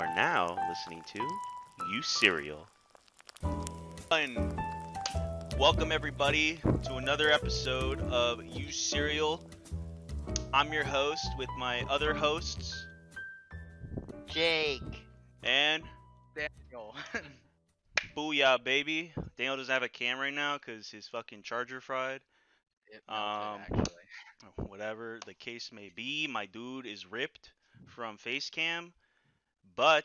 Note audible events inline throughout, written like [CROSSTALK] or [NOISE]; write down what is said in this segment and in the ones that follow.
You are now listening to You Serial. And welcome everybody to another episode of You Serial. I'm your host with my other hosts Jake. and Daniel. [LAUGHS] Booyah baby. Daniel doesn't have a cam right now because his fucking charger fried. it Um, actually. Whatever the case may be, my dude is ripped from face cam, but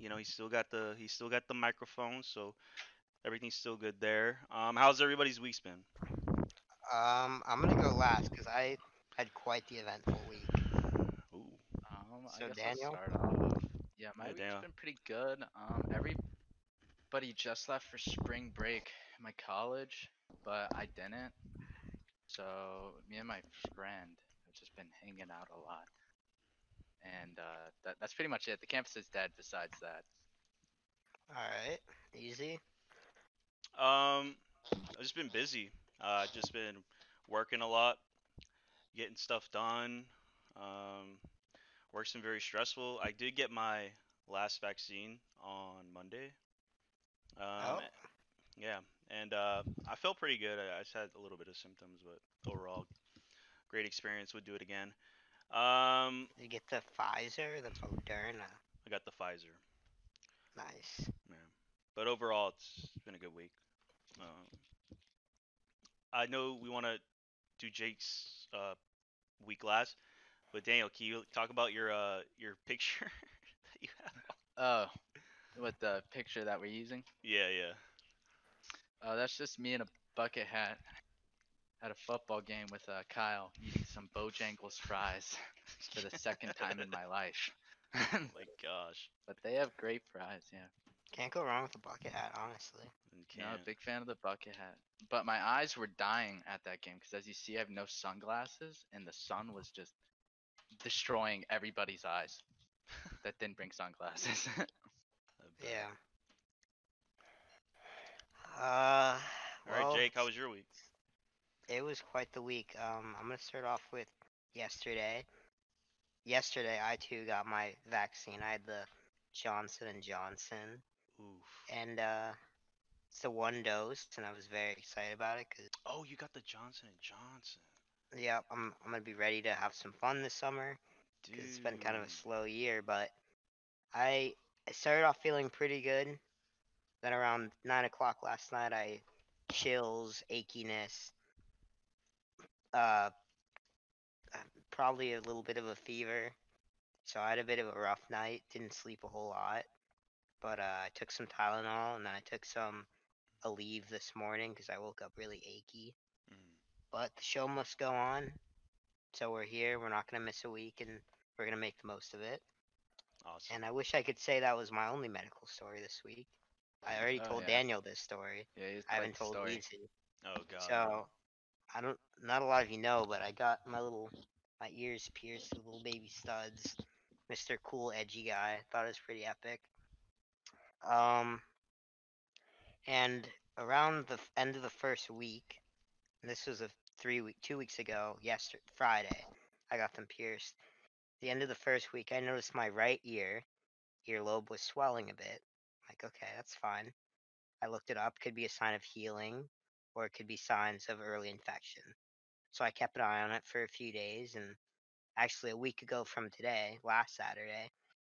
you know he's still got the he's still got the microphone, so everything's still good there. Um, how's everybody's week's been? Um, I'm gonna go last because I had quite the eventful week. Ooh, Um, so I guess Daniel? I'll start off. Yeah, my Yeah, week's Daniel. been pretty good. Um, everybody just left for spring break in my college, but I didn't. So me and my friend have just been hanging out a lot, and uh, that, that's pretty much it. The campus is dead. Besides that, All right, easy. Um, I've just been busy. Uh, I've just been working a lot, getting stuff done. Um, work's been very stressful. I did get my last vaccine on Monday. Um, Oh. yeah, and uh, I felt pretty good. I, I just had a little bit of symptoms, but overall, great experience. Would do it again. Um, Did you get the Pfizer, the Moderna? I got the Pfizer. Nice. Yeah. But overall, it's been a good week. Um, I know we want to do Jake's uh, week last, but Daniel, can you talk about your uh, your [LAUGHS] picture that you have? oh, with the picture that we're using, Yeah, yeah. uh, that's just me in a bucket hat at a football game with uh, Kyle eating some Bojangles fries [LAUGHS] for the second time in my life. Oh [LAUGHS] [LAUGHS] my gosh, But they have great fries, yeah. Can't go wrong with a bucket hat, honestly. you You know, can't. big fan of the bucket hat. But my eyes were dying at that game because, as you see, I have no sunglasses, and the sun was just destroying everybody's eyes that didn't bring sunglasses. Yeah. Uh. All right, well, Jake, how was your week? It was quite the week. Um, I'm gonna start off with yesterday. Yesterday, I too got my vaccine. I had the Johnson and Johnson, Oof. and uh, it's the one dose, and I was very excited about it because Oh, you got the Johnson and Johnson. yeah, I'm I'm gonna be ready to have some fun this summer. Dude. 'cause it's been kind of a slow year, but I I started off feeling pretty good. Then around nine o'clock last night, I chills, achiness, uh, probably a little bit of a fever. So I had a bit of a rough night. Didn't sleep a whole lot, but uh, I took some Tylenol and then I took some Aleve this morning because I woke up really achy. Mm. But the show must go on. So we're here. We're not gonna miss a week, and we're gonna make the most of it. Awesome. And I wish I could say that was my only medical story this week. I already Oh, told yeah. Daniel this story. yeah, he's I haven't told. Weezy. oh God. So I don't. Not a lot of you know, but I got my little my ears pierced with little baby studs. Mr. Cool Edgy guy. Thought it was pretty epic. Um. And around the end of the first week, this was a three week, two weeks ago, yesterday, Friday, I got them pierced. The end of the first week, I noticed my right ear, earlobe was swelling a bit. Like, okay, that's fine. I looked it up. Could be a sign of healing, or it could be signs of early infection. So I kept an eye on it for a few days, and actually a week ago from today, last Saturday,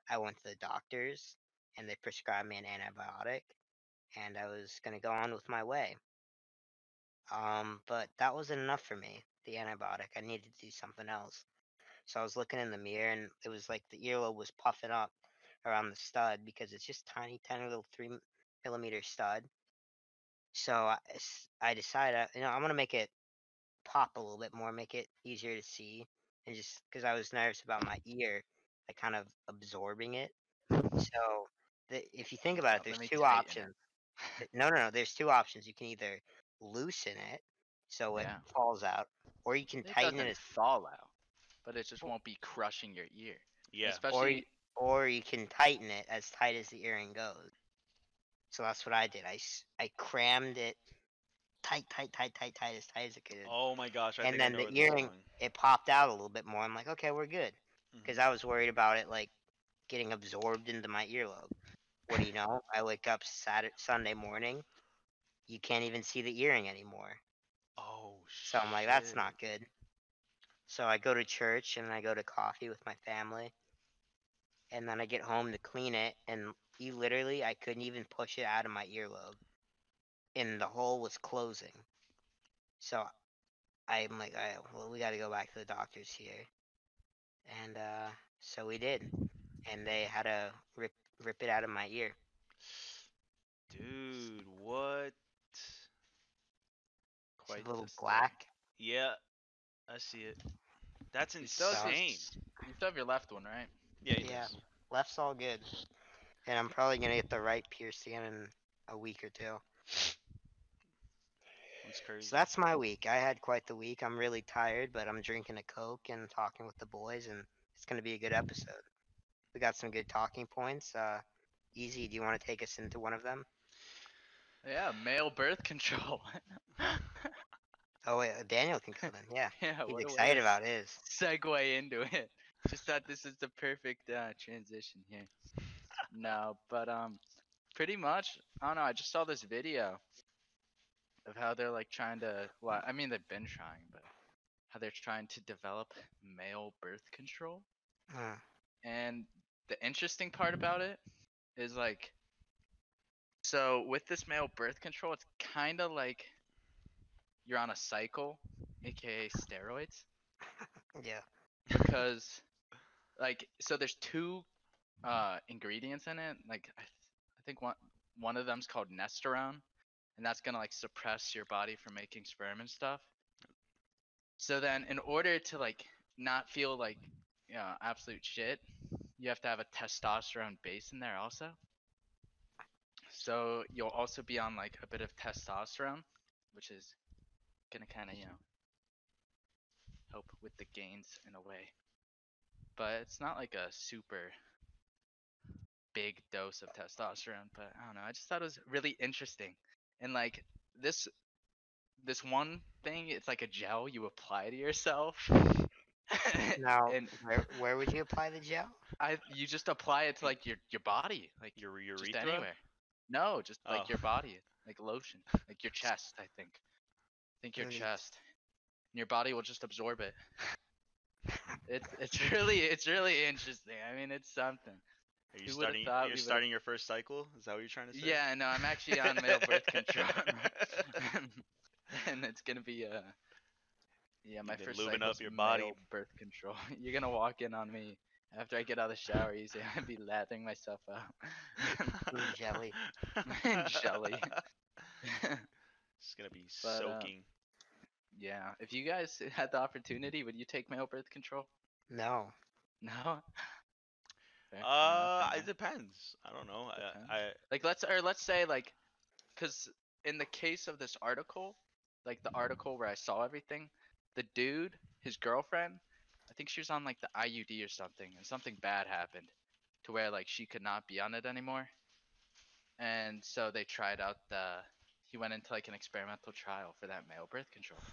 I went to the doctors, and they prescribed me an antibiotic, and I was gonna go on with my way. Um, but that wasn't enough for me. The antibiotic, I needed to do something else. So I was looking in the mirror, and it was like the earlobe was puffing up around the stud because it's just tiny, tiny little three millimeter stud. So I decided, uh, you know, I'm gonna make it pop a little bit more, make it easier to see, and just because I was nervous about my ear, like kind of absorbing it. So the, if you think about it, there's two options. [LAUGHS] No, no, no. There's two options. You can either loosen it so it Yeah. falls out, or you can It tighten it, as, fall out, but it just won't be crushing your ear. yeah. or Especially, you, or you can tighten it as tight as the earring goes. So that's what I did. I, I crammed it tight, tight, tight, tight, tight, as tight as it could. Oh my gosh. I and then the where this is earring- It popped out a little bit more. I'm like, okay, we're good. Mm-hmm. Because I was worried about it like getting absorbed into my earlobe. What do you know? I wake up Saturday, Sunday morning. You can't even see the earring anymore. Oh shit. So I'm like, that's not good. So I go to church and I go to coffee with my family. And then I get home to clean it, and you literally, I couldn't even push it out of my earlobe. And the hole was closing. So I'm like, all right, well, we got to go back to the doctors here. And uh, so we did. And they had to rip, rip it out of my ear. Dude, what? It's Quite a little the story. black. Yeah, I see it. That's You still have your- insane. You still have your left one, right? Yeah, Yeah. does. Left's all good. And I'm probably gonna get the right piercing in a week or two. That's crazy. So that's my week. I had quite the week. I'm really tired, but I'm drinking a Coke and talking with the boys, and it's gonna be a good episode. We got some good talking points. Uh, Easy, do you want to take us into one of them? Yeah, male birth control. [LAUGHS] Oh wait, uh, Daniel can come in. [LAUGHS] Yeah, yeah, he's what a way excited about his. segue into it. Just thought this is the perfect uh, transition here. No, but um, pretty much. I don't know. I just saw this video of how they're like trying to. Well, I mean they've been trying, but how they're trying to develop male birth control. Uh, And the interesting part about it is like, so with this male birth control, it's kind of like you're on a cycle, aka steroids, [LAUGHS] yeah. because like, so there's two uh ingredients in it. Like, I, th- I think one one of them's called Nestorone, and that's gonna like suppress your body from making sperm and stuff. So then, in order to like not feel like you know absolute shit, you have to have a testosterone base in there also. So you'll also be on like a bit of testosterone, which is gonna kind of you know help with the gains in a way. But it's not like a super big dose of testosterone. But I don't know. I just thought it was really interesting, and like this this one thing, it's like a gel you apply to yourself. [LAUGHS] Now, and where where would you apply the gel? I you just apply it to like your your body, like Your just anywhere. No, just like Oh. your body, like lotion, like your chest. I think. I think your mm. chest. And your body will just absorb it. [LAUGHS] It's it's really it's really interesting. I mean, it's something. Are you Who starting? You're would've- starting your first cycle? Is that what you're trying to say? Yeah, no, I'm actually on male [LAUGHS] birth control, [LAUGHS] and [LAUGHS] it's gonna be uh, yeah, my first lubing cycle's up your body. male birth control. You're gonna walk in on me after I get out of the shower. You say I'd be lathering myself out. Ooh, jelly. Jelly. It's gonna be But, uh, soaking. yeah, if you guys had the opportunity, would you take male birth control? No. No. Fair, fair enough, uh, it depends. I don't know. Depends. I, I like let's or let's say like because in the case of this article like the article where i saw everything the dude his girlfriend i think she was on like the iud or something and something bad happened to where like she could not be on it anymore and so they tried out the he went into like an experimental trial for that male birth control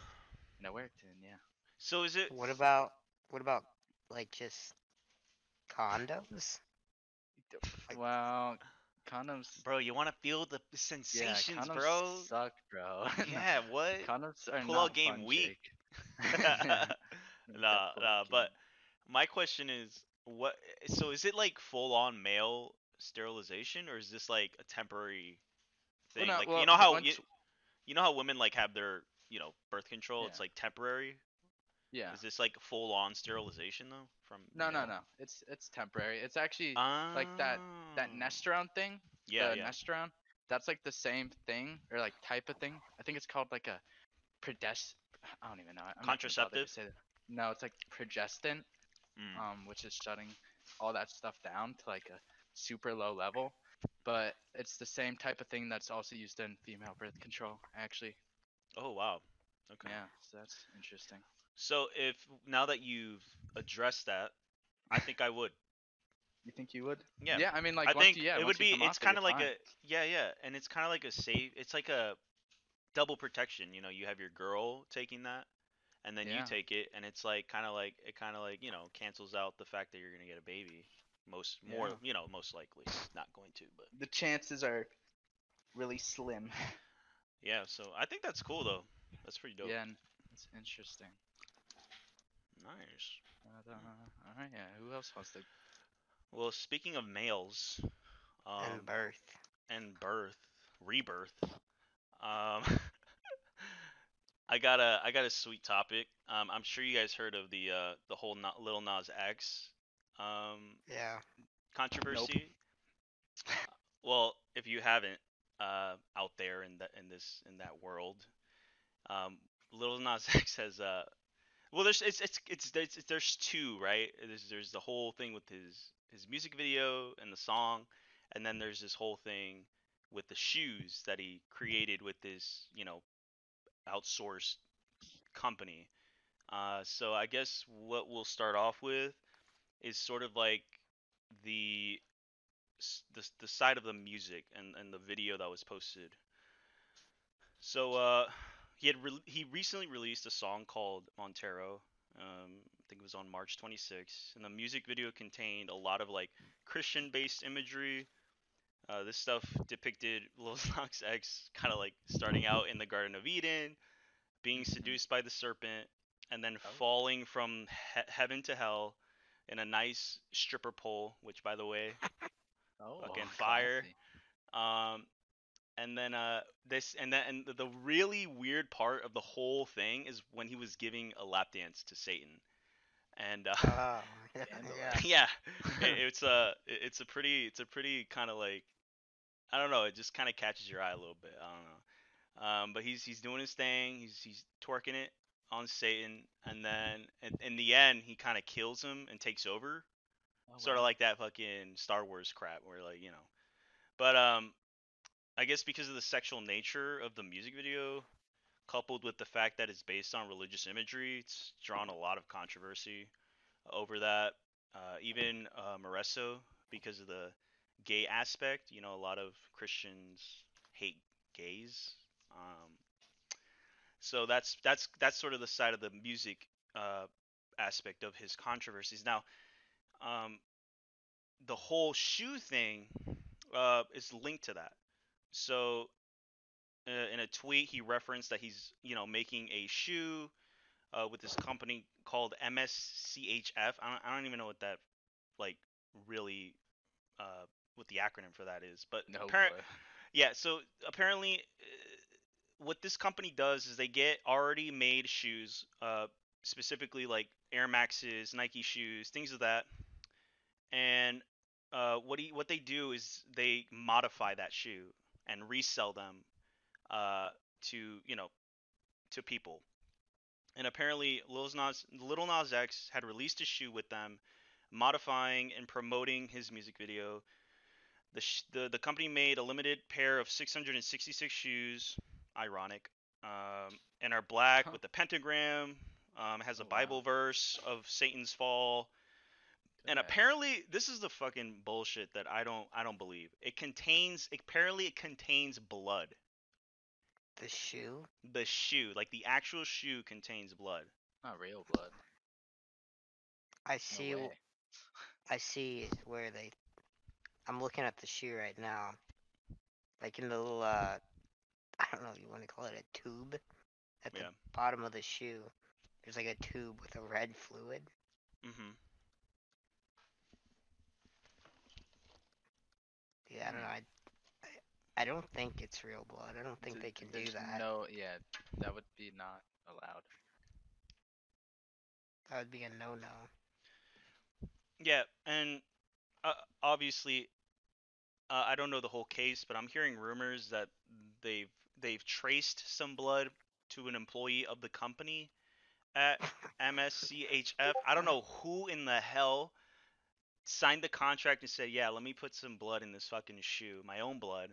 and it worked and yeah so is it? What about what about like just condoms? Like- well condoms Bro, you want to feel the yeah, sensations, condoms bro? suck bro [LAUGHS] Yeah, what? condoms are Pull not out game fun, weak. [LAUGHS] [LAUGHS] Nah, nah, but my question is, what? So is it like full on male sterilization, or is this like a temporary Well, thing? no, like well, you know how you, once- you know how women like have their you know birth control? It's like temporary. Yeah Is this like full on sterilization though? From No, no, no. It's it's temporary. It's actually like that that Ah. Nestorone thing. Yeah, the yeah. Nestorone. That's like the same thing or like type of thing. I think it's called like a predest. I don't even know. I'm not gonna bother to Contraceptive? No, it's like progestin, Mm. um, which is shutting all that stuff down to like a super low level. But it's the same type of thing that's also used in female birth control, actually. Oh wow. Okay. Yeah, so that's interesting. So if now that you've addressed that, I think I would. You think you would? Yeah. Yeah, I mean, like I once think you, yeah, it once would you be. come It's off kind of you're like fine. a yeah, yeah, and it's kind of like a safe. It's like a double protection. You know, you have your girl taking that, and then Yeah. you take it, and it's like kind of like it kind of like you know cancels out the fact that you're gonna get a baby. Most more, Yeah. you know, most likely not going to, but The chances are really slim. [LAUGHS] yeah. So I think that's cool though. That's pretty dope. Yeah, and it's interesting. Nice. Uh, all right, yeah. Who else wants to? Well, speaking of males, um, and birth. and birth, rebirth. Um, [LAUGHS] I got a I got a sweet topic. Um, I'm sure you guys heard of the uh the whole Na- Little Nas X um Yeah. controversy. Nope. [LAUGHS] Well, if you haven't, uh, out there in that in this in that world, um, Little Nas [LAUGHS] X has uh, well, there's it's it's it's there's, there's two right. There's there's the whole thing with his his music video and the song, and then there's this whole thing with the shoes that he created with this you know outsourced company. Uh, so I guess what we'll start off with is sort of like the the, the side of the music and, and the video that was posted. So uh, he had re- he recently released a song called Montero. Um, I think it was on March 26th, and the music video contained a lot of like Christian-based imagery. Uh, this stuff depicted [LAUGHS] Lil Nas X kind of like starting out in the Garden of Eden, being seduced by the serpent, and then Oh. falling from he- heaven to hell in a nice stripper pole, which by the way, [LAUGHS] Oh, Fucking fire. um, and then uh this and then and the- the really weird part of the whole thing is when he was giving a lap dance to Satan, and uh, Oh, [LAUGHS] [LAUGHS] yeah. Scandalous. yeah, it, [LAUGHS] it's a it's a pretty it's a pretty kind of like I don't know it just kind of catches your eye a little bit I don't know, um, but he's he's doing his thing he's he's twerking it on Satan and then in, in the end he kind of kills him and takes over Oh, sort of wow. like that fucking Star Wars crap where like you know but um I guess because of the sexual nature of the music video coupled with the fact that it's based on religious imagery it's drawn a lot of controversy over that. Uh, even uh, Moresso because of the gay aspect you know a lot of Christians hate gays. Um so that's that's that's sort of the side of the music uh, aspect of his controversies. Now um, the whole shoe thing uh, is linked to that. So, uh, in a tweet, he referenced that he's, you know, making a shoe uh, with this company called MSCHF. I don't, I don't even know what that, like, really, uh, what the acronym for that is. But No, appar- but yeah, so apparently, uh, what this company does is they get already made shoes, uh, specifically like Air Maxes, Nike shoes, things of that. And uh, what he what they do is they modify that shoe and resell them uh, to you know to people. And apparently, Lil Nas, Little Nas X had released a shoe with them, modifying and promoting his music video. The, sh- the the company made a limited pair of 666 shoes, ironic, um, and are black Huh. with the pentagram. Um, has a Oh, wow. Bible verse of Satan's fall, and bet. apparently this is the fucking bullshit that I don't I don't believe. It contains apparently it contains blood. The shoe. The shoe, like the actual shoe, contains blood. not real blood. I see. w- way. I see where they. I'm looking at the shoe right now. Like in the little, uh, [LAUGHS] I don't know if you want to call it a tube. At the Yeah. bottom of the shoe, there's like a tube with a red fluid. Mm-hmm. Yeah, I don't know. I, I, I don't think it's real blood. I don't think Th- they can do there's that. No, yeah, that would be not allowed. That would be a no-no. Yeah, and uh, obviously, uh, I don't know the whole case, but I'm hearing rumors that they've they've traced some blood to an employee of the company at MSCHF. I don't know who in the hell signed the contract and said, "Yeah, let me put some blood in this fucking shoe, my own blood."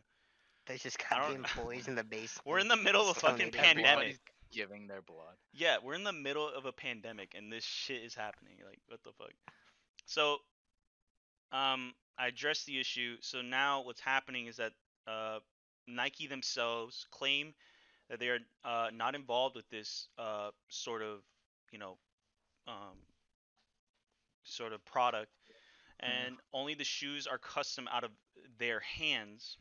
They just got the employees in the basement. [LAUGHS] We're in the middle of a fucking pandemic. Everybody's giving their blood. Yeah, we're in the middle of a pandemic and this shit is happening. Like, what the fuck? So, um, I addressed the issue. So now what's happening is that uh, Nike themselves claim that they are uh, not involved with this uh, sort of, you know, um, sort of product, and only the shoes are custom out of their hands.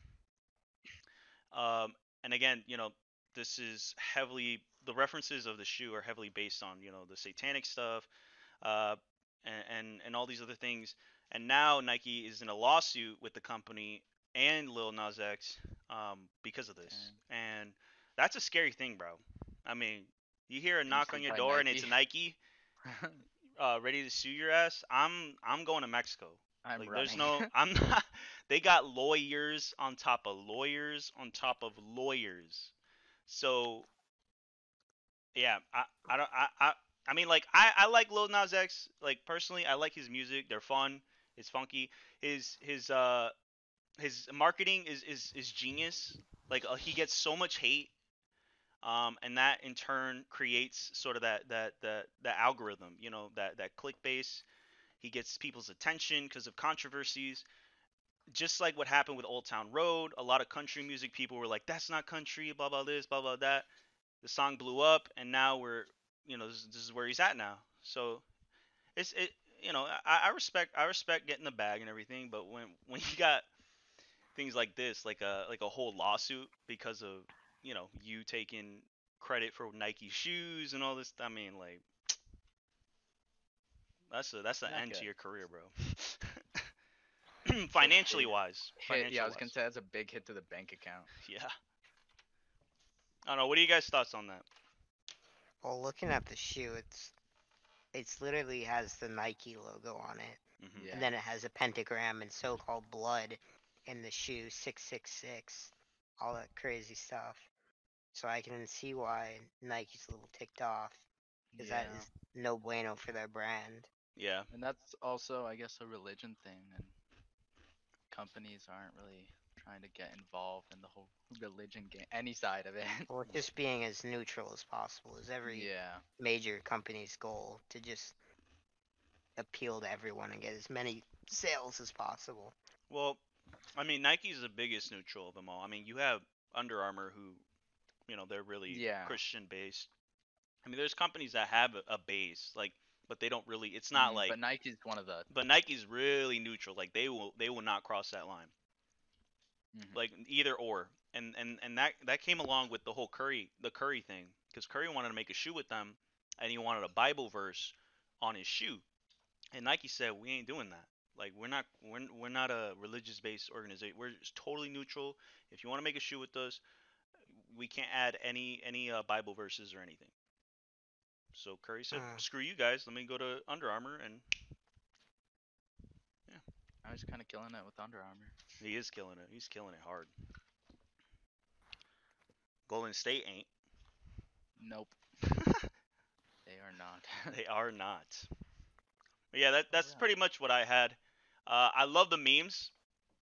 Um, and again, you know, this is heavily the references of the shoe are heavily based on you know the satanic stuff, uh, and, and and all these other things. And now Nike is in a lawsuit with the company and Lil Nas X um, because of this, and that's a scary thing, bro. I mean, you hear a knock on your door and it's Nike [LAUGHS] uh, ready to sue your ass. I'm I'm going to Mexico. I'm like running. there's no [LAUGHS] I'm not they got lawyers on top of lawyers on top of lawyers. So yeah, I I don't I I, I mean like I I like Lil Nas X like personally I like his music. They're fun. It's funky. His his uh his marketing is is is genius. Like uh, he gets so much hate um, and that in turn creates sort of that that that that algorithm, you know, that that click base. He gets people's attention because of controversies. Just like what happened with Old Town Road, a lot of country music people were like, "That's not country," blah blah this, blah blah that. The song blew up, and now we're, you know, this, this is where he's at now. So, it's it, you know, I, I respect I respect getting the bag and everything, but when [LAUGHS] when you got things like this, like a like a whole lawsuit because of you know you taking credit for Nike shoes and all this. I mean, like that's a that's the Not end to your career, bro. [LAUGHS] [CLEARS THROAT] Financially wise. Hit, yeah, I was financial-wise. gonna say that's a big hit to the bank account. Yeah. I don't know. What are you guys' thoughts on that? Well, looking at the shoe, it's it's literally has the Nike logo on it, hmm Yeah. and then it has a pentagram and so-called blood in the shoe, six six six, all that crazy stuff. So I can see why Nike's a little ticked off, because that Yeah. is no bueno for their brand. Yeah. And that's also, I guess, a religion thing, and companies aren't really trying to get involved in the whole religion game, any side of it. Well, just being as neutral as possible is every yeah, major company's goal to just appeal to everyone and get as many sales as possible. Well, I mean, Nike's the biggest neutral of them all. I mean, you have Under Armour, who, you know, they're really Yeah. Christian based. I mean, there's companies that have a, a base, like, but they don't really. It's not mm, like. But Nike's one of the. but Nike's really neutral. Like they will, they will not cross that line. mhm. Like either or. And and and that that came along with the whole Curry, the Curry thing, because Curry wanted to make a shoe with them, and he wanted a Bible verse on his shoe, and Nike said we ain't doing that. Like we're not we're, we're not a religious based organization. We're just totally neutral. If you want to make a shoe with us, we can't add any any uh, Bible verses or anything. So Curry said, Uh. "Screw you guys. Let me go to Under Armour And Yeah, I was kind of killing it with Under Armour. he is killing it. He's killing it hard. Golden State ain't. Nope. [LAUGHS] they are not. [LAUGHS] They are not. But yeah, that that's yeah. pretty much what I had. Uh, I love the memes.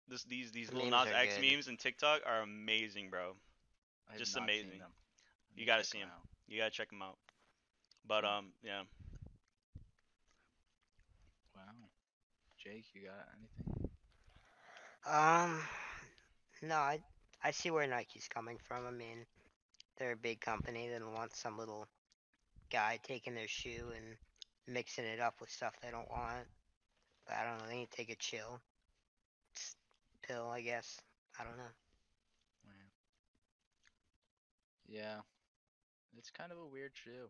This these these The little memes Nas X good. memes and TikTok are amazing, bro. I just not seen amazing. them. You gotta see see 'em. out. You gotta check them out. But Hmm. um, yeah. Wow. Jake, you got anything? Um, no, I I see where Nike's coming from. I mean, they're a big company. They don't want some little guy taking their shoe and mixing it up with stuff they don't want. But I don't know. They need to take a chill s- pill, I guess. I don't know. Wow. Yeah. It's kind of a weird shoe.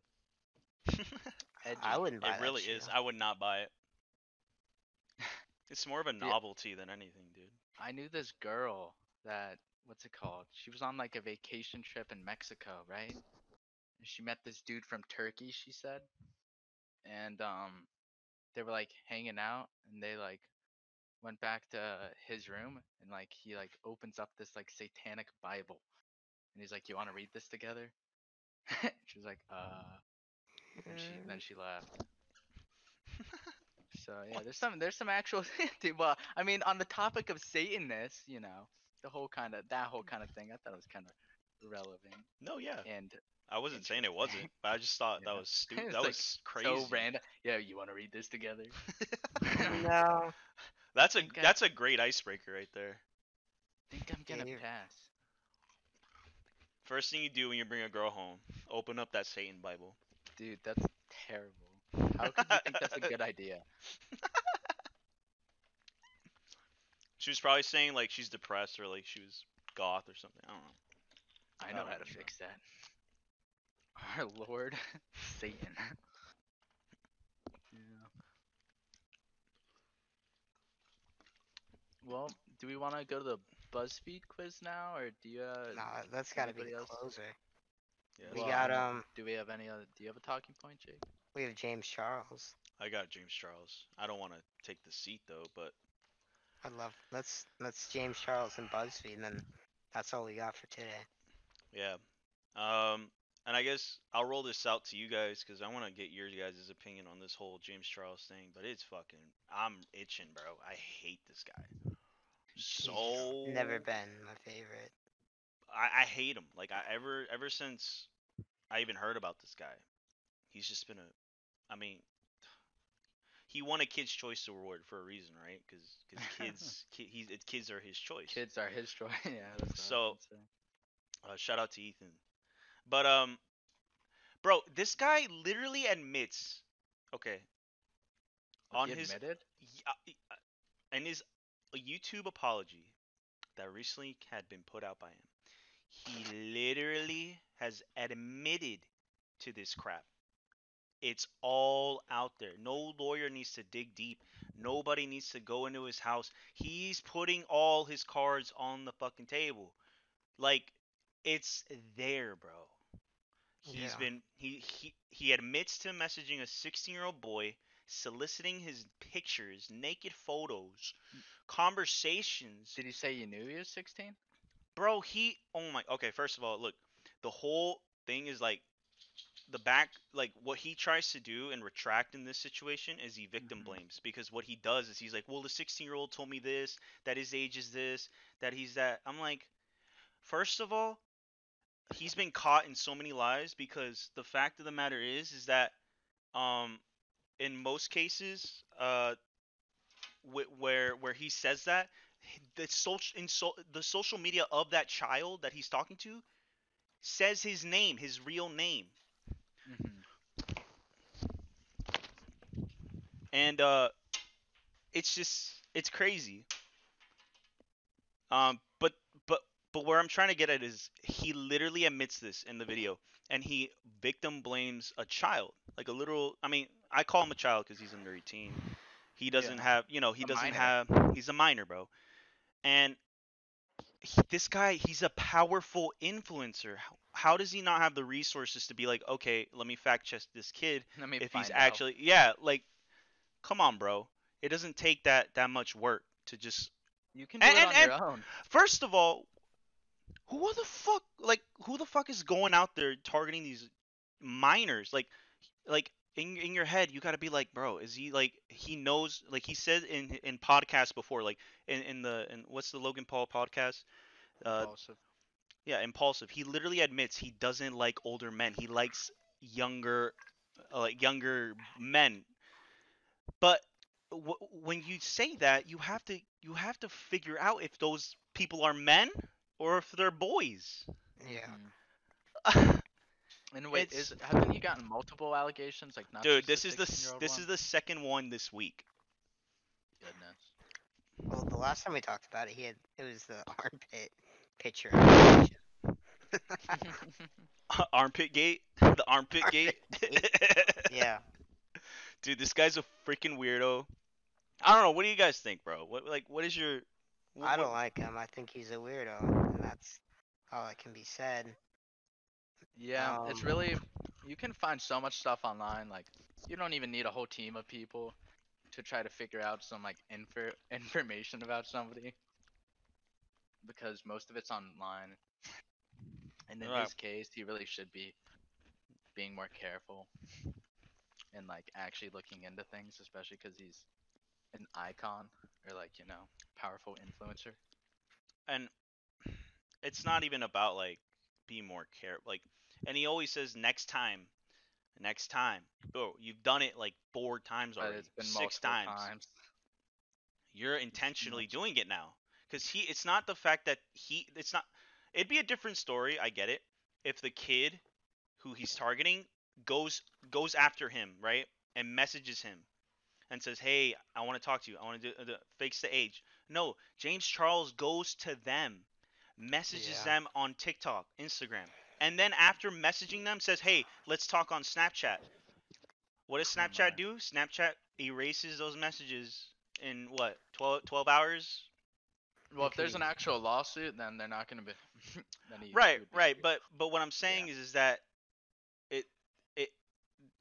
Edgy. [LAUGHS] I wouldn't buy it that really shoe. is. I would not buy it. [LAUGHS] It's more of a Yeah. novelty than anything, dude. I knew this girl that what's it called? She was on like a vacation trip in Mexico, right? And she met this dude from Turkey, she said. And um they were like hanging out and they like went back to his room and like he like opens up this like satanic Bible. And he's like, "You want to read this together?" [LAUGHS] she was like, "Uh." And she then she left. [LAUGHS] So yeah, there's some there's some actual [LAUGHS] dude, well, I mean on the topic of Satanists, you know, the whole kind of that whole kind of thing, I thought it was kind of relevant No, yeah. and I wasn't saying it wasn't, but I just thought that was stupid. That like was crazy. so random. Yeah, you want to read this together? no. That's a think I- that's a great icebreaker right there. I think I'm gonna you're- pass. First thing you do when you bring a girl home, open up that Satan Bible. Dude, that's terrible. How could you think that's a good idea? [LAUGHS] She was probably saying like she's depressed or like she was goth or something. I don't know. I know how to fix that. [LAUGHS] Our Lord [LAUGHS] Satan. yeah. Well, do we want to go to the BuzzFeed quiz now, or do you? Uh, No, that's got to be the else? closer. Yeah, We well, got, I um, Do we have any other? Do you have a talking point, Jake? We have James Charles. I got James Charles. I don't want to take the seat though, but I love let's let's James Charles and BuzzFeed, and then that's all we got for today. yeah. Um, and I guess I'll roll this out to you guys because I want to get your guys' opinion on this whole James Charles thing. But it's fucking, I'm itching, bro. I hate this guy. So never been my favorite. I, I hate him. Like I ever ever since I even heard about this guy, he's just been a. I mean, he won a Kids Choice Award for a reason, right? Because [LAUGHS] kids, ki- he's it, kids are his choice. Kids are his choice. [LAUGHS] yeah. That's So- Uh, shout out to Ethan. But um, bro, this guy literally admits, okay, on he his admitted. y- uh, uh, his YouTube apology that recently had been put out by him, he literally has admitted to this crap. It's all out there. No lawyer needs to dig deep. Nobody needs to go into his house. He's putting all his cards on the fucking table. Like it's there, bro. He's Yeah. been he he he admits to messaging a 16-year-old boy, soliciting his pictures, naked photos, conversations. Did he say you knew he was 16? Bro, he oh my okay, first of all, look, the whole thing is like the back like what he tries to do and retract in this situation is he victim Mhm. blames because what he does is he's like, "Well, the 16-year-old told me this, that his age is this, that he's that." I'm like, first of all, he's been caught in so many lies because the fact of the matter is is that um in most cases uh wh- where where he says that the social in so, the social media of that child that he's talking to says his name his real name. Mm-hmm. and uh it's just it's crazy. Um but but but where i'm trying to get at is he literally admits this in the video and he victim blames a child like a literal i mean i call him a child because he's under 18 he doesn't Yeah. have you know he A doesn't minor. have he's a minor bro and he, this guy he's a powerful influencer how, how does he not have the resources to be like okay let me fact check this kid Let me if he's out. actually yeah like come on bro it doesn't take that that much work to just You can do and- it on and- your own. first of all who the fuck like who the fuck is going out there targeting these minors like like in in your head you got to be like bro is he like he knows like he said in in podcasts before like in in the in what's the Logan Paul podcast uh Impulsive. yeah, impulsive. He literally admits he doesn't like older men. He likes younger, uh, like younger men. But w- when you say that, you have to you have to figure out if those people are men or if they're boys. Yeah. [LAUGHS] [LAUGHS] And wait, It's- is hasn't he gotten multiple allegations? Like not Dude, just this is the this one? is the second one this week. goodness. Well, the last time we talked about it, he had it was the [LAUGHS] armpit picture. allegation. [LAUGHS] [LAUGHS] armpit gate, the armpit gate. yeah. Dude, this guy's a freaking weirdo. I don't know. What do you guys think, bro? What like what is your? wh- I don't like him. I think he's a weirdo, and that's all that can be said. Yeah, it's Um, really you can find so much stuff online. Like you don't even need a whole team of people to try to figure out some like info [LAUGHS] information about somebody because most of it's online. And in Right. his case, he really should be being more careful and like actually looking into things, especially because he's an icon or like you know powerful influencer. and it's not even about like be more care like and he always says next time next time bro you've done it like four times already it's been six times. times. you're intentionally doing it now because he it's not the fact that he it's not it'd be a different story i get it if the kid who he's targeting goes goes after him right and messages him and says hey i want to talk to you i want to do uh, the fakes the age No, James Charles goes to them, messages Yeah. them on TikTok, Instagram, and then after messaging them says, "Hey, let's talk on Snapchat." What does. Snapchat do? Snapchat erases those messages in what 12, 12 hours? Well, if there's an actual lawsuit, then they're not be. [LAUGHS] then he- he Right, be right. But but what I'm saying is is that it it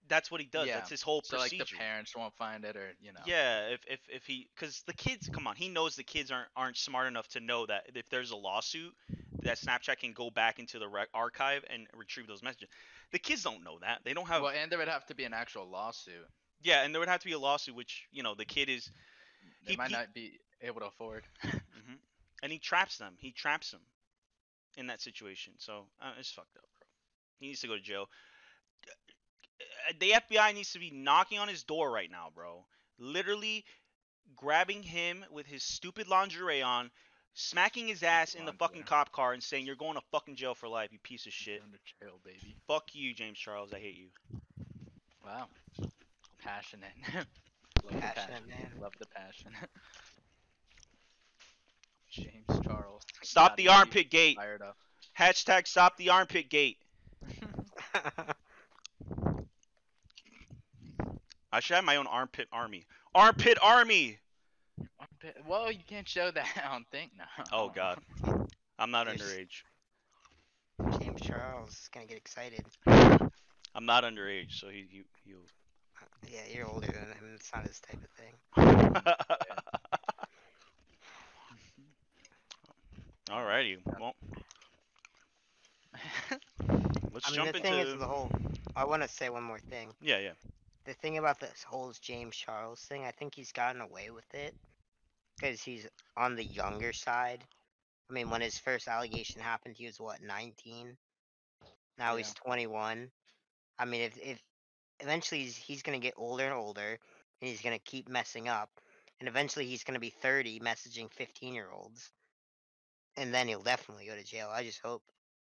that's what he does. Yeah, That's his whole so like the parents won't find it, or you know. Yeah, if if if he, because the kids, come on, he knows the kids aren't aren't smart enough to know that if there's a lawsuit, that Snapchat can go back into the rec- archive and retrieve those messages. The kids don't know that. They don't have. Well, and there would have to be an actual lawsuit. yeah, and there would have to be a lawsuit, which you know the kid is, They He- might he- not be able to afford. [LAUGHS] mhm, and he traps them. He traps them in that situation. So uh, it's fucked up, bro. He needs to go to jail. Uh, The FBI needs to be knocking on his door right now, bro. Literally grabbing him with his stupid lingerie on, smacking his ass in the fucking Lingerie. cop car, and saying, "You're going to fucking jail for life, you piece of shit." Under jail, baby. Fuck you, James Charles. I hate you. Wow. Passionate. [LAUGHS] Love the Passionate passion. man. Love the passion. [LAUGHS] James Charles. Stop got the armpit gate. Fired up. Hashtag stop the armpit gate. [LAUGHS] I should have my own armpit army. Armpit army. Whoa, you can't show that. [LAUGHS] I don't think no. Oh God. I'm not Yes. underage. James Charles is gonna get excited. I'm not underage, so he he he'll. Uh, yeah, you're older than him. It's not his type of thing. [LAUGHS] Alrighty. Well, [LAUGHS] let's I mean, jump the into. thing is, the whole. I want to say one more thing. Yeah, yeah. The thing about this whole James Charles thing, I think he's gotten away with it because he's on the younger side. I mean, when his first allegation happened, he was what 19. Now he's 21. I mean, if if eventually he's, he's gonna get older and older, and he's gonna keep messing up, and eventually he's gonna be 30 messaging 15 year olds, and then he'll definitely go to jail. I just hope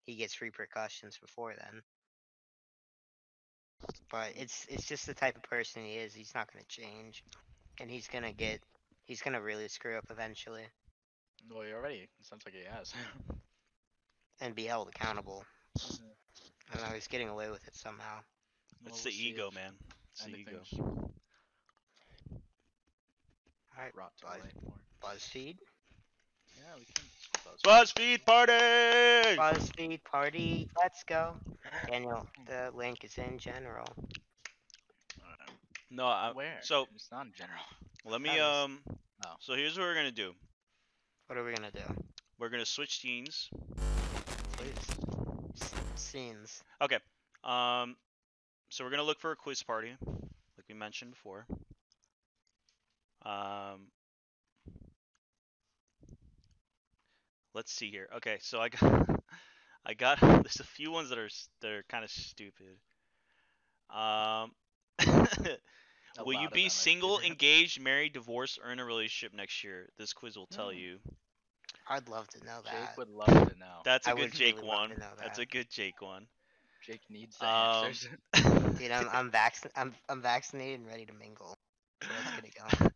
he gets repercussions before then. But it's it's just the type of person he is. He's not gonna change, and he's gonna get he's gonna really screw up eventually well, he already. It sounds like he has. [LAUGHS] and be held accountable. And I He's getting away with it somehow. It's Well, the we'll see ego, if man. It's the ego. All right, Brought to Buzz- BuzzFeed, Yeah, we can. Buzz. BuzzFeed party. BuzzFeed party, let's go. [LAUGHS] Daniel, the link is in general. No, I, Where? so it's not in general. Let me um. Oh. So here's what we're gonna do. What are we gonna do? We're gonna switch scenes. Please. Scenes. Okay. Um, so we're gonna look for a quiz party, like we mentioned before. Um, let's see here. Okay, so I got, [LAUGHS] I got. [LAUGHS] There's a few ones that are that are kind of stupid. Um, [LAUGHS] A will you be single, engaged, married, divorced, or in a relationship next year? This quiz will tell Hmm. you. I'd love to know that. Jake would love to know. [LAUGHS] That's a I good Jake really one. to know That's a good Jake one. Jake needs the Um, answers. [LAUGHS] Dude, I'm I'm vaccinated. I'm I'm vaccinated and ready to mingle. So let's get it going.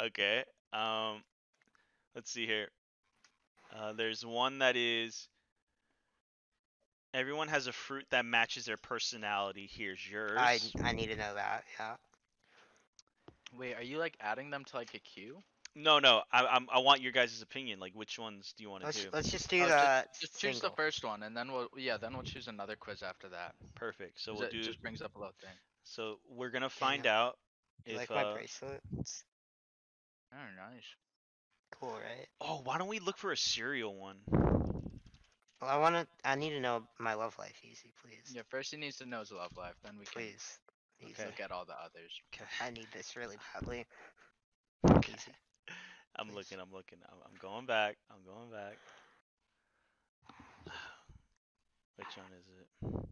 okay. Um, let's see here. Uh, there's one that is. Everyone has a fruit that matches their personality. Here's yours. I I need to know that. Yeah. Wait, are you like adding them to like a queue? No, no. I I'm, I want your guys' opinion. Like, which ones do you want to Let's do? let's just do Oh, the just, just choose the first one, and then we'll yeah, then we'll choose another quiz after that. Perfect. So we'll it do. just brings up a little thing. So we're gonna find know. out You if. like my uh, bracelet? It's Oh, nice. cool, right? oh, why don't we look for a cereal one? Well, I wanna. I need to know my love life easy, please. Yeah, first he needs to know his love life, then we can Please. Easy. Okay. look at all the others. I need this really badly. Okay. Easy. [LAUGHS] I'm Please. looking. I'm looking. I'm, I'm going back. I'm going back. [SIGHS] Which one is it? [SIGHS]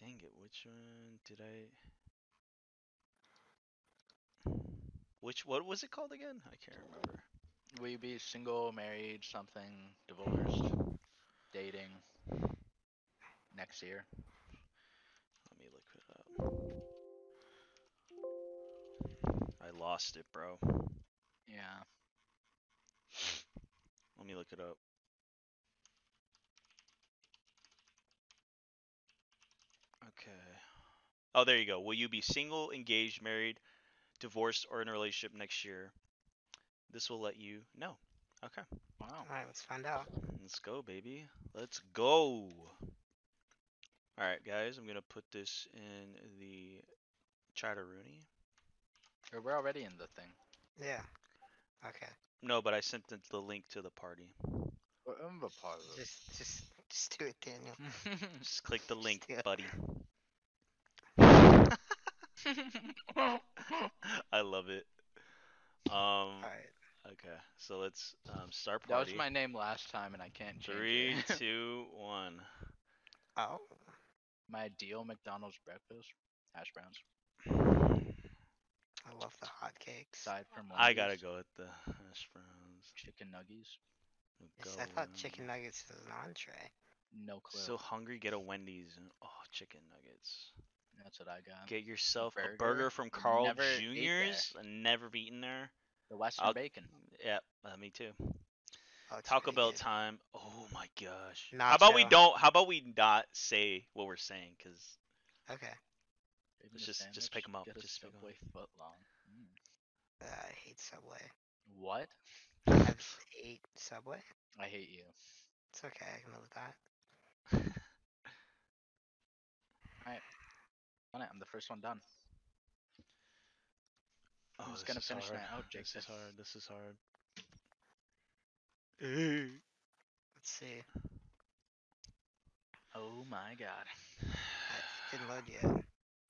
Dang it! Which one did I? Which what was it called again? I can't remember. Will you be single, married, something, divorced, dating next year? Let me look it up. I lost it, bro. Yeah. Let me look it up. Okay. Oh, there you go. Will you be single, engaged, married, divorced, or in a relationship next year? This will let you know. Okay. Wow. Alright, let's find out. Let's go, baby. Let's go. Alright, guys. I'm going to put this in the chatteroonie. Or We're already in the thing. Yeah. Okay. No, but I sent the, the link to the party. We're in the part of it. Just just just do it, Daniel. [LAUGHS] Just click the link, buddy. [LAUGHS] [LAUGHS] I love it. Um. Alright. Okay, so let's um, start that was my name last time, and I can't change Three, it. [LAUGHS] two, one. Oh. my ideal McDonald's breakfast: hash browns, I love the hotcakes. aside from I gotta go with the hash browns. chicken nuggets. Yes, I thought chicken nuggets was an entree. No clue. So hungry, get a Wendy's and oh, chicken nuggets. That's what I got. Get yourself a burger? burger from Carl Never ate there. Jr.'s. I never eaten there. The Western I'll- bacon. Yeah, uh, me too. Oh, it's Taco really Bell time. Oh my gosh. How about we don't? How about we not say what we're saying? Cause Okay. Let's to just- just pick them up, Get a just pick 'em Subway foot long. Mm. Uh, I hate Subway. What? I hate [LAUGHS] Subway. I hate you. It's okay. I can live with that. [LAUGHS] On it, I'm the first one done. Oh, Who's this gonna finish hard. that out, This is hard. This is hard. Let's see. Oh my god. I didn't load yet.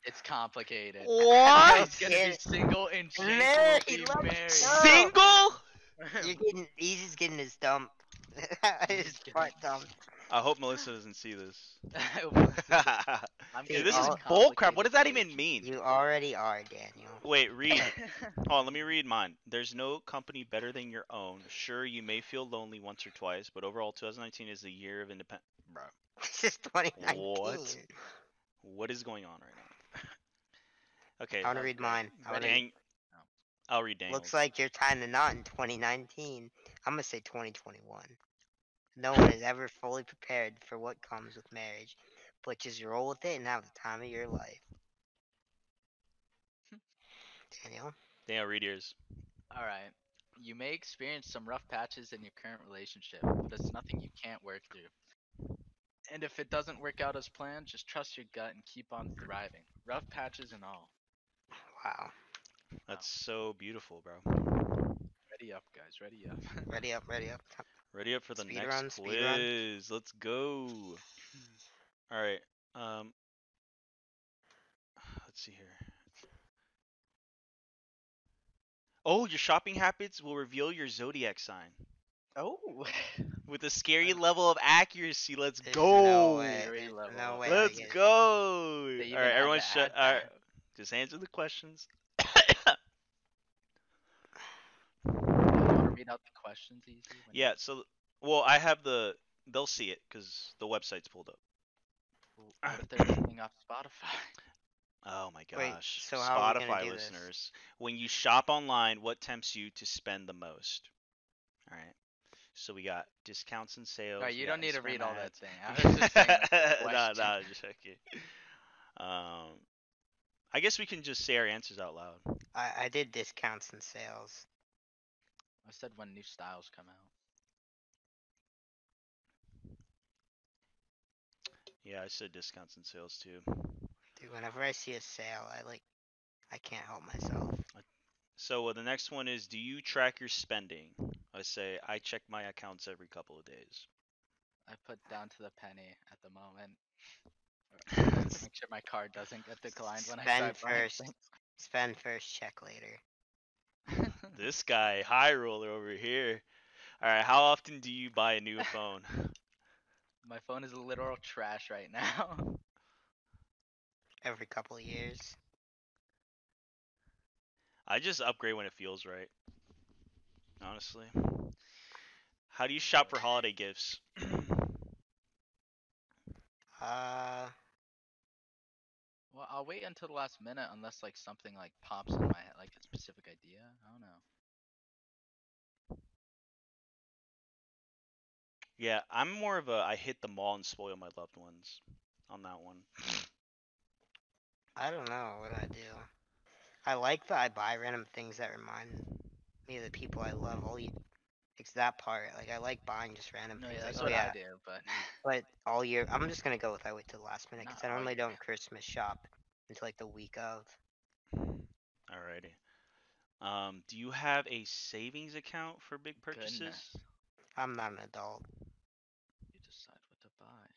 It's complicated. What? [LAUGHS] It's gonna be single and Jake will Married, be married. Single? You're getting. He's just getting his dump. [LAUGHS] his He's getting part dumped. I hope Melissa doesn't see this. [LAUGHS] [LAUGHS] I'm Dude, Dude, this is all- bull crap. What does that even mean? You already are, Daniel. Wait, read. [LAUGHS] oh, let me read mine. There's no company better than your own. Sure, you may feel lonely once or twice, but overall, 2019 is the year of independence. Bro, This is 2019. What? what is going on right now? Okay, I want to read mine. I wanna, Dang. No. I'll read Daniel. looks like you're tying the knot in 2019. I'm gonna say 2021. No one is ever fully prepared for what comes with marriage, but just roll with it and have the time of your life. [LAUGHS] Daniel, Daniel, read yours. Alright. You may experience some rough patches in your current relationship, but it's nothing you can't work through. And if it doesn't work out as planned, just trust your gut and keep on thriving. Rough patches and all. wow. That's so beautiful, bro. Ready up, guys. Ready up. [LAUGHS] Ready up, ready up. Time- Ready up for the Speed next run, speed run. quiz. Let's go. All right. Um. [SIGHS] Let's see here. Oh, your shopping habits will reveal your zodiac sign Oh. [LAUGHS] with a scary level of accuracy. Let's There's go. No way. Very level no way. Let's go. All right, All even right, had everyone, shut. All right, just answer the questions. You want to read out the questions easy? when you- yeah. So, well, I have the. They'll see it because the website's pulled up. What if they're listening off Spotify? [LAUGHS] Oh my gosh. Wait, gosh. so how are we gonna Spotify do this? listeners. When you shop online, what tempts you to spend the most? Alright. So we got discounts and sales. Alright, you don't need to Instagram read all that thing. I was just saying [LAUGHS] no, no, just okay. Um I guess we can just say our answers out loud. I, I did discounts and sales. I said when new styles come out. Yeah, I said discounts and sales too. Dude, whenever I see a sale, I like, I can't help myself. So uh, the next one is do you track your spending? I say I check my accounts every couple of days. I put down to the penny at the moment. [LAUGHS] Make sure my card doesn't get declined when I Spend start buying first. Spend first, check later. Things. [LAUGHS] This guy, high roller over here. Alright, how often do you buy a new phone? [LAUGHS] my phone is literal trash right now. [LAUGHS] Every couple of years. I just upgrade when it feels right. Honestly. How do you shop for holiday gifts? [CLEARS THROAT] Uh, Well, I'll wait until the last minute unless like something like pops in my head, like a specific specific idea. I don't know. Yeah, I'm more of a I hit the mall and spoil my loved ones on that one. I don't know what I do. I like that I buy random things that remind me of the people I love. All you, it's that part. Like I like buying just random No, things. yeah, like, that's oh what yeah, I do, but but all year I'm just gonna go with I wait till the last minute because I Not normally don't Christmas shop until like the week of. Alrighty. Um, do you have a savings account for big purchases? goodness, I'm not an adult. you decide what to buy.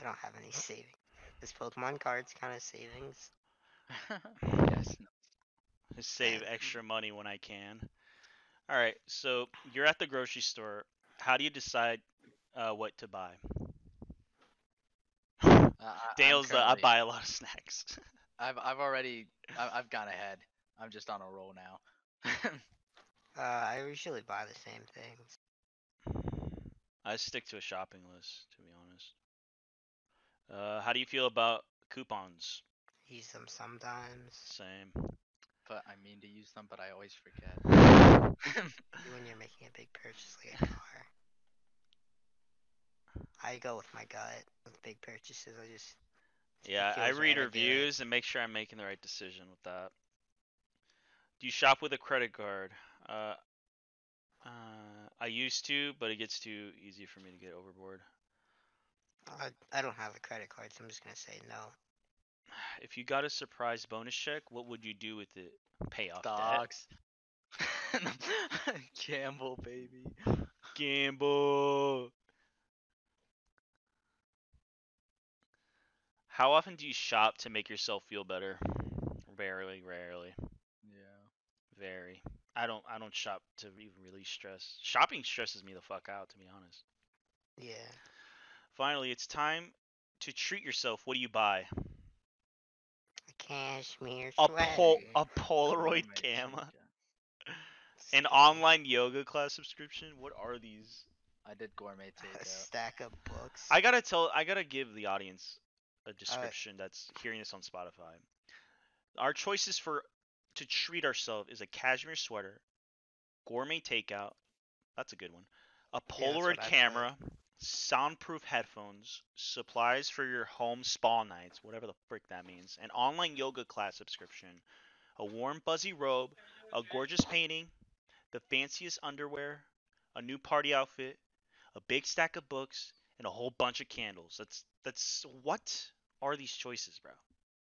I don't have any savings. This Pokemon cards kind of savings. [LAUGHS] yes. no. Just save extra money when I can. All right, so you're at the grocery store. How do you decide uh, what to buy? Uh, [SIGHS] I- Dale's, uh, I buy a lot of snacks. [LAUGHS] I've I've already I, I've gone ahead. I'm just on a roll now. [LAUGHS] Uh, I usually buy the same things. I stick to a shopping list, to be honest. Uh, how do you feel about coupons? Use them sometimes. Same. But I mean to use them, but I always forget. [LAUGHS] when you're making a big purchase like a car. I go with my gut with big purchases. I just Yeah, I read right to reviews and make sure I'm making the right decision with that. Do you shop with a credit card? Uh, uh, I used to, but it gets too easy for me to get overboard. I, I don't have a credit card, so I'm just gonna say no. If you got a surprise bonus check, what would you do with it? Pay off? Dogs. [LAUGHS] Gamble, baby. Gamble. How often do you shop to make yourself feel better? Rarely, rarely. Yeah. Very. I don't I don't shop to even release stress. Shopping stresses me the fuck out to be honest. Yeah. Finally, it's time to treat yourself. What do you buy? A cashmere A pol a Polaroid camera. [LAUGHS] An online yoga class subscription? What are these? I did gourmet A takeout. stack of books. I gotta tell I gotta give the audience a description that's hearing this on Spotify. Our choices for to treat ourselves is a cashmere sweater, gourmet takeout, that's a good one. A Polaroid what I said. camera, soundproof headphones, supplies for your home spa nights, whatever the frick that means, an online yoga class subscription, a warm buzzy robe, a gorgeous painting, the fanciest underwear, a new party outfit, a big stack of books, and a whole bunch of candles. That's that's what are these choices, bro?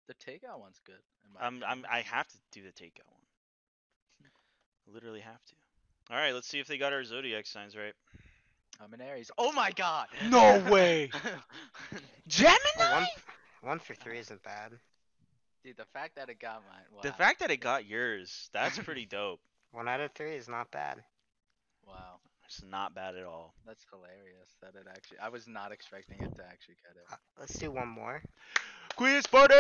The takeout one's good. I'm I'm. I have to do the takeout one. Hmm. Literally have to. All right, let's see if they got our zodiac signs right. I'm an Aries. Oh my god! No way. [LAUGHS] Gemini. Oh, one, one for three isn't bad. Dude, the fact that it got mine. Wow. The fact that it got yours, that's pretty dope. [LAUGHS] One out of three is not bad. Wow, It's not bad at all. that's hilarious that it actually. I was not expecting it to actually get it. Uh, let's do one more. Quiz party!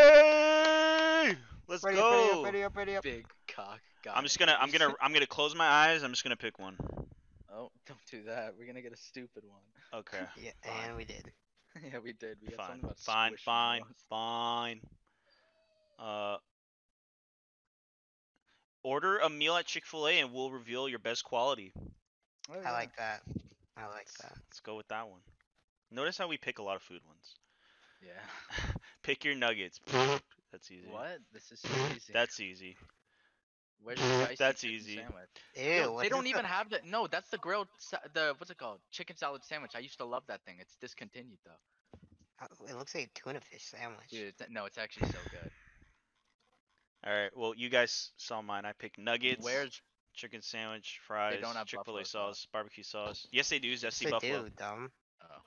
Let's Ready go. up, ready up, ready up, ready up. Big cock. I'm just gonna I'm gonna [LAUGHS] I'm gonna close my eyes. I'm just gonna pick one. Oh, [LAUGHS] don't do that. We're gonna get a stupid one. Okay. [LAUGHS] Yeah, Fine. and we did. yeah, we did. We got Fine. something about Fine. Fine. squishmallows. [LAUGHS] Fine. Uh. Order a meal at Chick Fil A and we'll reveal your best quality. Oh, I like that. I like that. Let's go with that one. Notice how we pick a lot of food ones. Yeah. Pick your nuggets. That's easy. What? This is so easy. That's easy. Where's [LAUGHS] the spicy That's chicken easy. Sandwich? Ew, Yo, they don't even have the. No, that's the grilled. Sa- the what's it called? Chicken salad sandwich. I used to love that thing. It's discontinued though. uh, It looks like a tuna fish sandwich. Dude, it's, no, it's actually so good. All right. Well, you guys saw mine. I picked nuggets, Where's chicken sandwich, fries, don't have Chick Fil A buffalo sauce. sauce, barbecue sauce. Yes, they do. Yes, Zesty they buffalo. do, dumb. oh?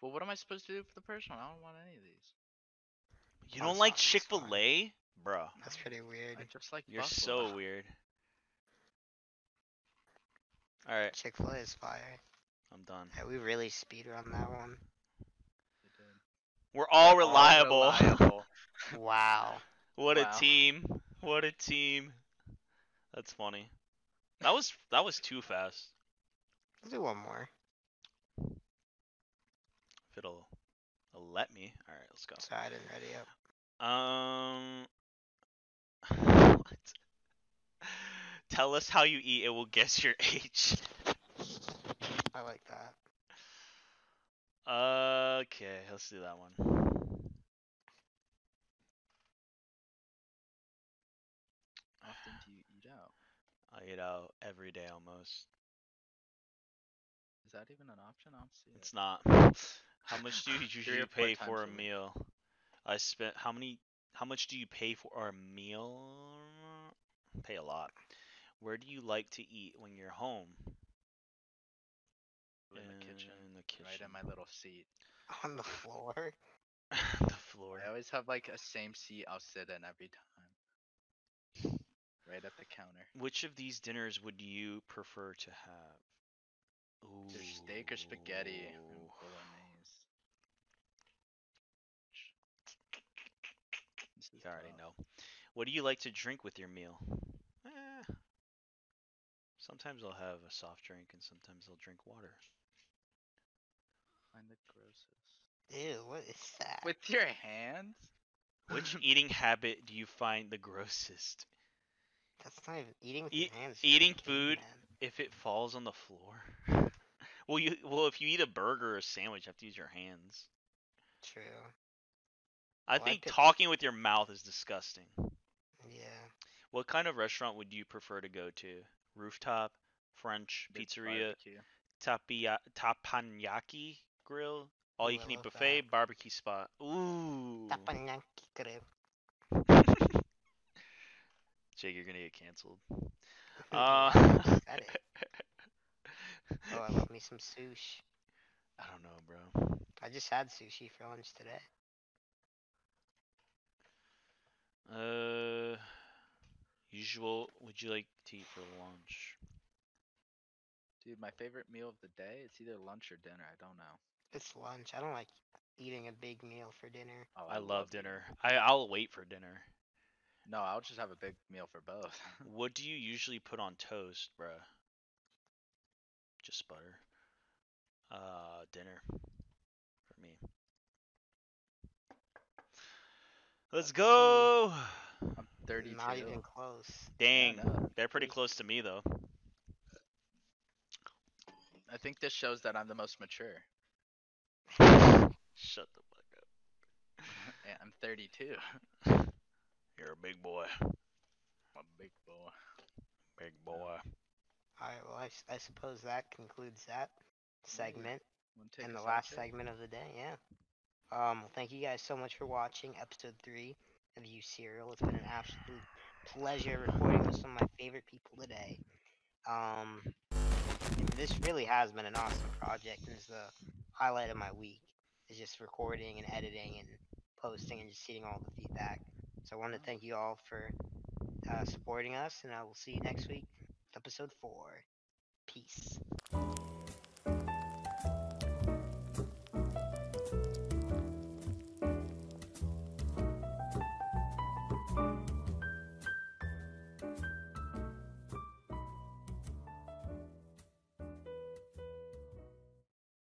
Well, what am I supposed to do for the first one? I don't want any of these. You don't like Chick Fil fine. A, bruh? That's pretty weird. I just like You're buffalo. so weird. All right, Chick Fil A is fire. I'm done. Yeah, we really speed run that one. You did. We're all All reliable. reliable. [LAUGHS] Wow. what Wow. a team! What a team! That's funny. That was that was too fast. Let's do one more. If it'll, it'll let me. All right, let's go. Sorry, I didn't ready up. Um, [LAUGHS] Tell us how you eat, it will guess your [LAUGHS] age. I like that. Okay, let's do that one. Often do you eat out? I eat out every day almost. Is that even an option? I don't see it. It's not. [LAUGHS] How much do you usually pay for a times a week. meal? I spent how many? How much do you pay for a meal? Pay a lot. Where do you like to eat when you're home? in the kitchen, In the kitchen. right in my little seat. On the floor. [LAUGHS] the floor. I always have like a same seat I'll sit in every time. Right at the counter. Which of these dinners would you prefer to have? Ooh. Either steak or spaghetti and bolognese. This is You already know. What do you like to drink with your meal? Eh. Sometimes I'll have a soft drink and sometimes I'll drink water. Find the grossest. Ew, what is that? With your hands? Which [LAUGHS] eating habit do you find the grossest? That's not even eating with Eat- your hands. eating caveman. food If it falls on the floor? [LAUGHS] well, you well if you eat a burger or a sandwich, you have to use your hands. True. I Well, I think talking with your mouth is disgusting. Yeah. What kind of restaurant would you prefer to go to? Rooftop, French, Big pizzeria, barbecue. tapia, tapanyaki grill, all Ooh, you I can eat love buffet, that. barbecue spot. Ooh. [LAUGHS] Tapanaki crib. Jake, you're gonna get canceled. [LAUGHS] Uh, said it. [LAUGHS] Oh, I love me some sushi. I don't know, bro. I just had sushi for lunch today. Uh, usual. Would you like to eat for lunch? Dude, my favorite meal of the day, it's either lunch or dinner. I don't know. It's lunch. I don't like eating a big meal for dinner. Oh, I love eating dinner. lunch. I I'll wait for dinner. No, I'll just have a big meal for both. [LAUGHS] What do you usually put on toast, bruh? Just butter. Uh, dinner for me. Let's go. I'm 32. Not even close. Dang, they're pretty close to me though. I think this shows that I'm the most mature. [LAUGHS] Shut the fuck up. [LAUGHS] Yeah, I'm 32. [LAUGHS] You're a big boy. I'm a big boy. Big boy. Alright, well, I, s- I suppose that concludes that segment Wanna take and the last Jake? segment of the day, yeah. Um, thank you guys so much for watching episode 3 of You Serial. It's been an absolute pleasure recording with some of my favorite people today. Um, this really has been an awesome project and is the highlight of my week. Is just recording and editing and posting and just seeing all the feedback. So I want to thank you all for uh, supporting us, and I will see you next week, episode 4. Peace.